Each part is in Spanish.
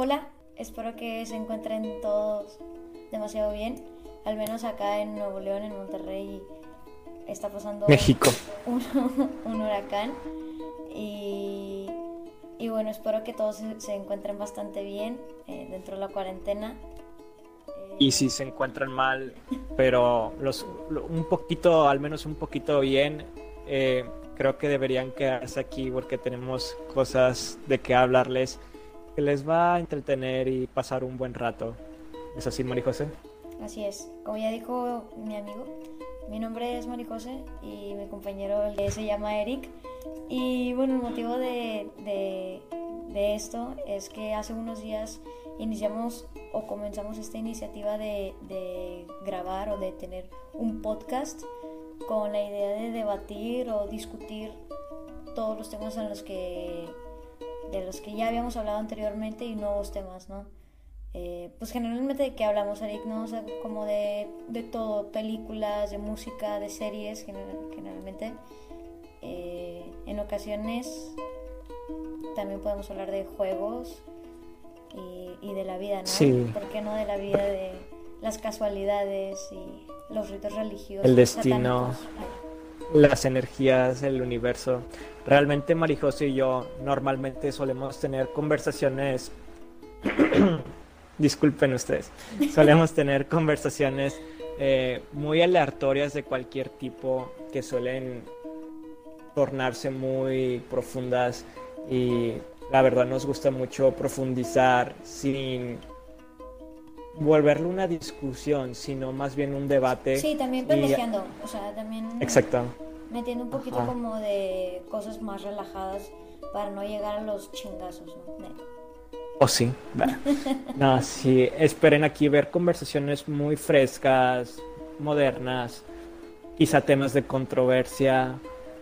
Hola, espero que se encuentren todos demasiado bien. Al menos acá en Nuevo León, en Monterrey, está pasando México. Un, un huracán. Y, y, bueno, espero que todos se, se encuentren bastante bien eh, dentro de la cuarentena. Y si se encuentran mal, pero los, un poquito, al menos un poquito bien, eh, creo que deberían quedarse aquí porque tenemos cosas de que hablarles que les va a entretener y pasar un buen rato. ¿Es así, María José? Así es. Como ya dijo mi amigo, mi nombre es María José y mi compañero se llama Eric. Y bueno, el motivo de, de, de esto es que hace unos días iniciamos o comenzamos esta iniciativa de, de, grabar o de tener un podcast con la idea de debatir o discutir todos los temas en los que de los que ya habíamos hablado anteriormente y nuevos temas, ¿no? Eh, pues generalmente de qué hablamos, Eric, ¿no? O sea, como de, de todo, películas, de música, de series, generalmente. Eh, en ocasiones también podemos hablar de juegos y, y de la vida, ¿no? Sí. ¿Por qué no de la vida, de las casualidades y los ritos religiosos? El destino, las energías, el universo. Realmente Marijose y yo normalmente solemos tener conversaciones, disculpen ustedes, solemos tener conversaciones eh, muy aleatorias de cualquier tipo que suelen tornarse muy profundas y la verdad nos gusta mucho profundizar sin volverlo una discusión, sino más bien un debate. Sí, también pendejeando, y... o sea, también... Exacto metiendo un poquito Ajá. como de cosas más relajadas para no llegar a los chingazos, ¿no? Oh, sí. no, sí. Esperen aquí ver conversaciones muy frescas, modernas, quizá temas de controversia.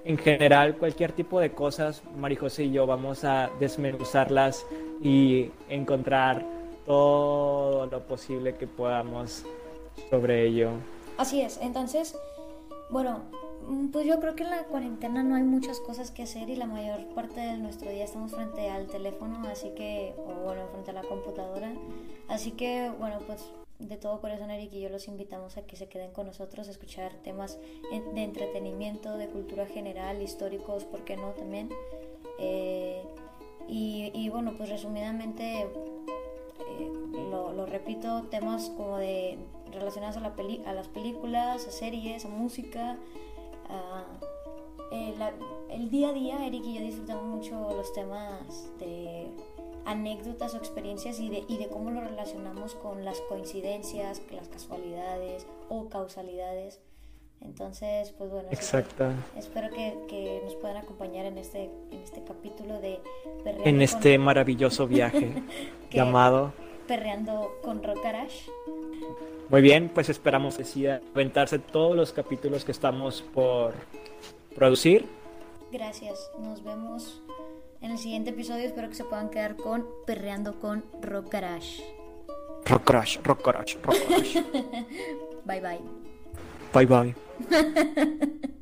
En general, cualquier tipo de cosas, Marijose y yo vamos a desmenuzarlas y encontrar todo lo posible que podamos sobre ello. Así es. Entonces, bueno, pues yo creo que en la cuarentena no hay muchas cosas que hacer y la mayor parte de nuestro día estamos frente al teléfono, así que, o bueno, frente a la computadora. Así que, bueno, pues de todo corazón, Eric y yo los invitamos a que se queden con nosotros a escuchar temas de entretenimiento, de cultura general, históricos, ¿por qué no? También. Eh, y, y, bueno, pues resumidamente, lo, lo, repito, temas como de relacionados a, la peli a las películas, a series, a música. El, el, día a día, Eric y yo disfrutamos mucho los temas de anécdotas o experiencias y de, y de cómo lo relacionamos con las coincidencias, las casualidades o causalidades. Entonces, pues bueno, Exacto. espero que, que, nos puedan acompañar en este, en este capítulo de Perreando En este con... maravilloso viaje llamado Perreando con Rockarash. Muy bien, pues esperamos decir aventarse todos los capítulos que estamos por producir. Gracias, nos vemos en el siguiente episodio. Espero que se puedan quedar con Perreando con Rock Garage. Rock Garage, Rock Garage, Rock Garage. bye bye. Bye bye.